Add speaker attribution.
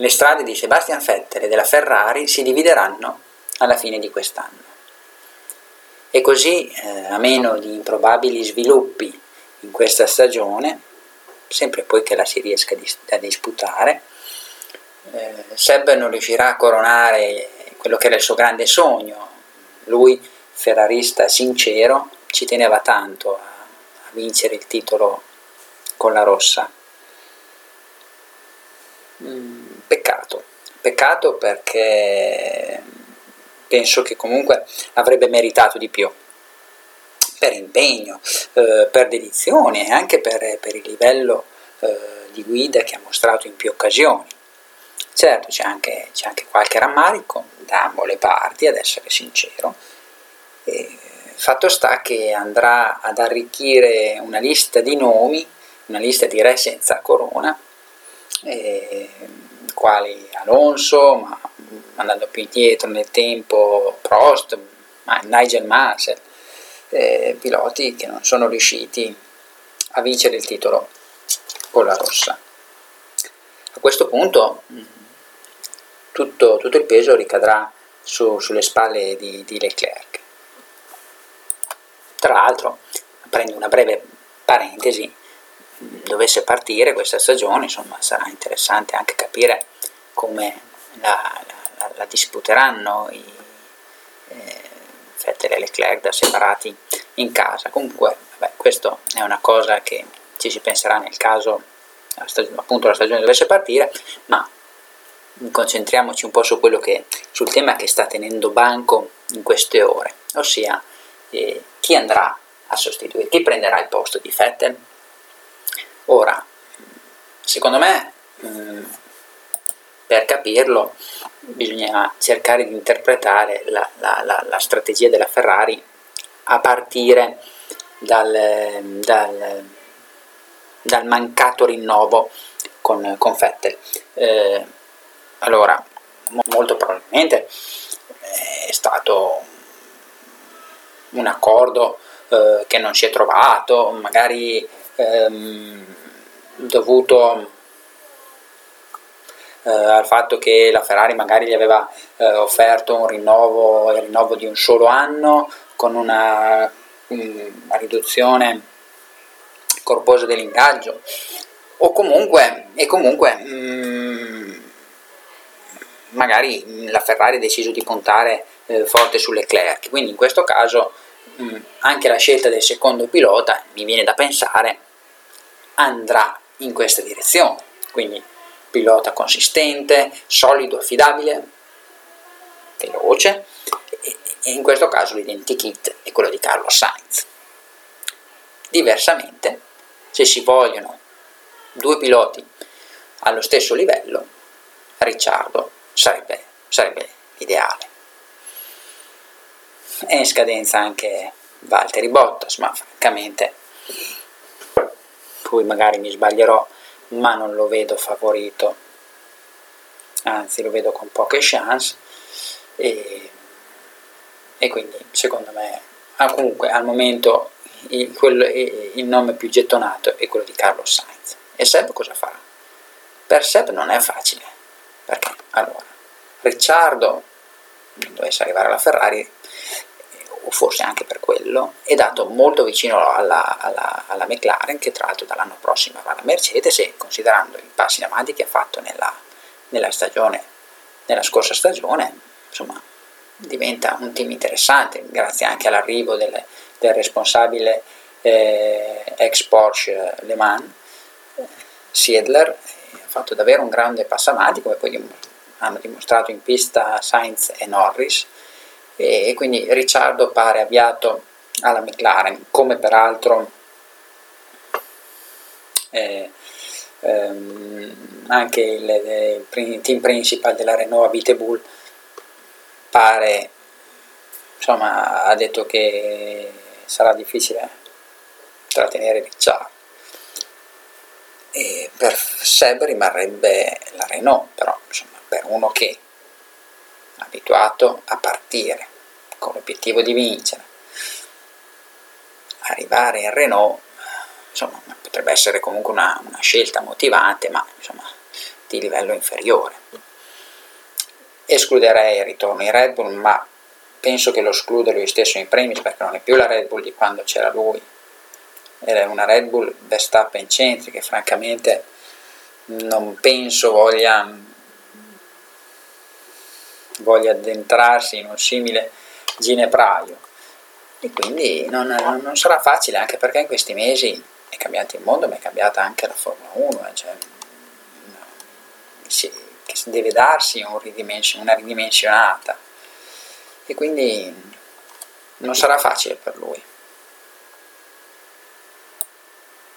Speaker 1: le strade di Sebastian Vettel e della Ferrari si divideranno alla fine di quest'anno. E così, eh, a meno di improbabili sviluppi in questa stagione, sempre poi che la si riesca a disputare, eh, Seb non riuscirà a coronare quello che era il suo grande sogno. Lui, ferrarista sincero, ci teneva tanto a, a vincere il titolo con la rossa. Mm, peccato, perché penso che comunque avrebbe meritato di più per impegno, eh, per dedizione e anche per, per il livello eh, di guida che ha mostrato in più occasioni. Certo c'è anche, c'è anche qualche rammarico da ambo le parti, ad essere sincero. E fatto sta che andrà ad arricchire una lista di nomi, una lista di re senza corona, eh, quali Alonso, ma andando più indietro nel tempo, Prost, Nigel Mansell, eh, piloti che non sono riusciti a vincere il titolo con la rossa. A questo punto tutto, tutto il peso ricadrà su, sulle spalle di, di Leclerc. Tra l'altro, prendo una breve parentesi, dovesse partire questa stagione, insomma, sarà interessante anche capire come la, la, la disputeranno i eh, Vettel e Leclerc da separati in casa. Comunque, vabbè, questa è una cosa che ci si penserà nel caso appunto la stagione dovesse partire, ma concentriamoci un po' su quello che, sul tema che sta tenendo banco in queste ore, ossia eh, chi andrà a sostituire, chi prenderà il posto di Vettel. Ora, secondo me, mm, per capirlo bisogna cercare di interpretare la, la, la, la strategia della Ferrari a partire dal, dal, dal mancato rinnovo con, con Vettel. Eh, allora, molto probabilmente è stato un accordo eh, che non si è trovato, magari ehm, dovuto eh, al fatto che la Ferrari magari gli aveva eh, offerto un rinnovo, il rinnovo di un solo anno con una, una riduzione corposa dell'ingaggio. O comunque, e comunque mh, mm, magari la Ferrari ha deciso di puntare eh, forte sulle Leclerc, quindi in questo caso mh, anche la scelta del secondo pilota, mi viene da pensare, andrà in questa direzione, quindi pilota consistente, solido, affidabile, veloce, e in questo caso l'identikit è quello di Carlos Sainz. Diversamente, se si vogliono due piloti allo stesso livello, Ricciardo sarebbe, sarebbe ideale. È in scadenza anche Valtteri Bottas, ma francamente poi magari mi sbaglierò, ma non lo vedo favorito, anzi lo vedo con poche chance e, e quindi secondo me, ah, comunque al momento il, quello, il nome più gettonato è quello di Carlos Sainz. E Seb cosa farà? Per Seb non è facile, perché allora Ricciardo dovesse arrivare alla Ferrari o forse anche per quello, è dato molto vicino alla, alla, alla McLaren, che tra l'altro dall'anno prossimo avrà la Mercedes, e considerando i passi in avanti che ha fatto nella, nella stagione, nella scorsa stagione, insomma, diventa un team interessante, grazie anche all'arrivo del, del responsabile eh, ex Porsche Le Mans, Siedler, ha fatto davvero un grande passo avanti, come poi hanno dimostrato in pista Sainz e Norris, e quindi Ricciardo pare avviato alla McLaren, come peraltro eh, ehm, anche il, il, team principal della Renault Abitebull pare, insomma, ha detto che sarà difficile trattenere Ricciardo. E per Seb rimarrebbe la Renault, però insomma, per uno che abituato a partire con l'obiettivo di vincere, arrivare in Renault, insomma, potrebbe essere comunque una, una scelta motivante, ma insomma, di livello inferiore. Escluderei il ritorno in Red Bull, ma penso che lo esclude lui stesso in primis perché non è più la Red Bull di quando c'era lui, è una Red Bull Verstappen centrica, francamente non penso voglia, voglia addentrarsi in un simile ginepraio. E quindi non, non, sarà facile anche perché in questi mesi è cambiato il mondo ma è cambiata anche la Formula 1 eh, cioè, si, deve darsi un ridimension, una ridimensionata. E quindi non sarà facile per lui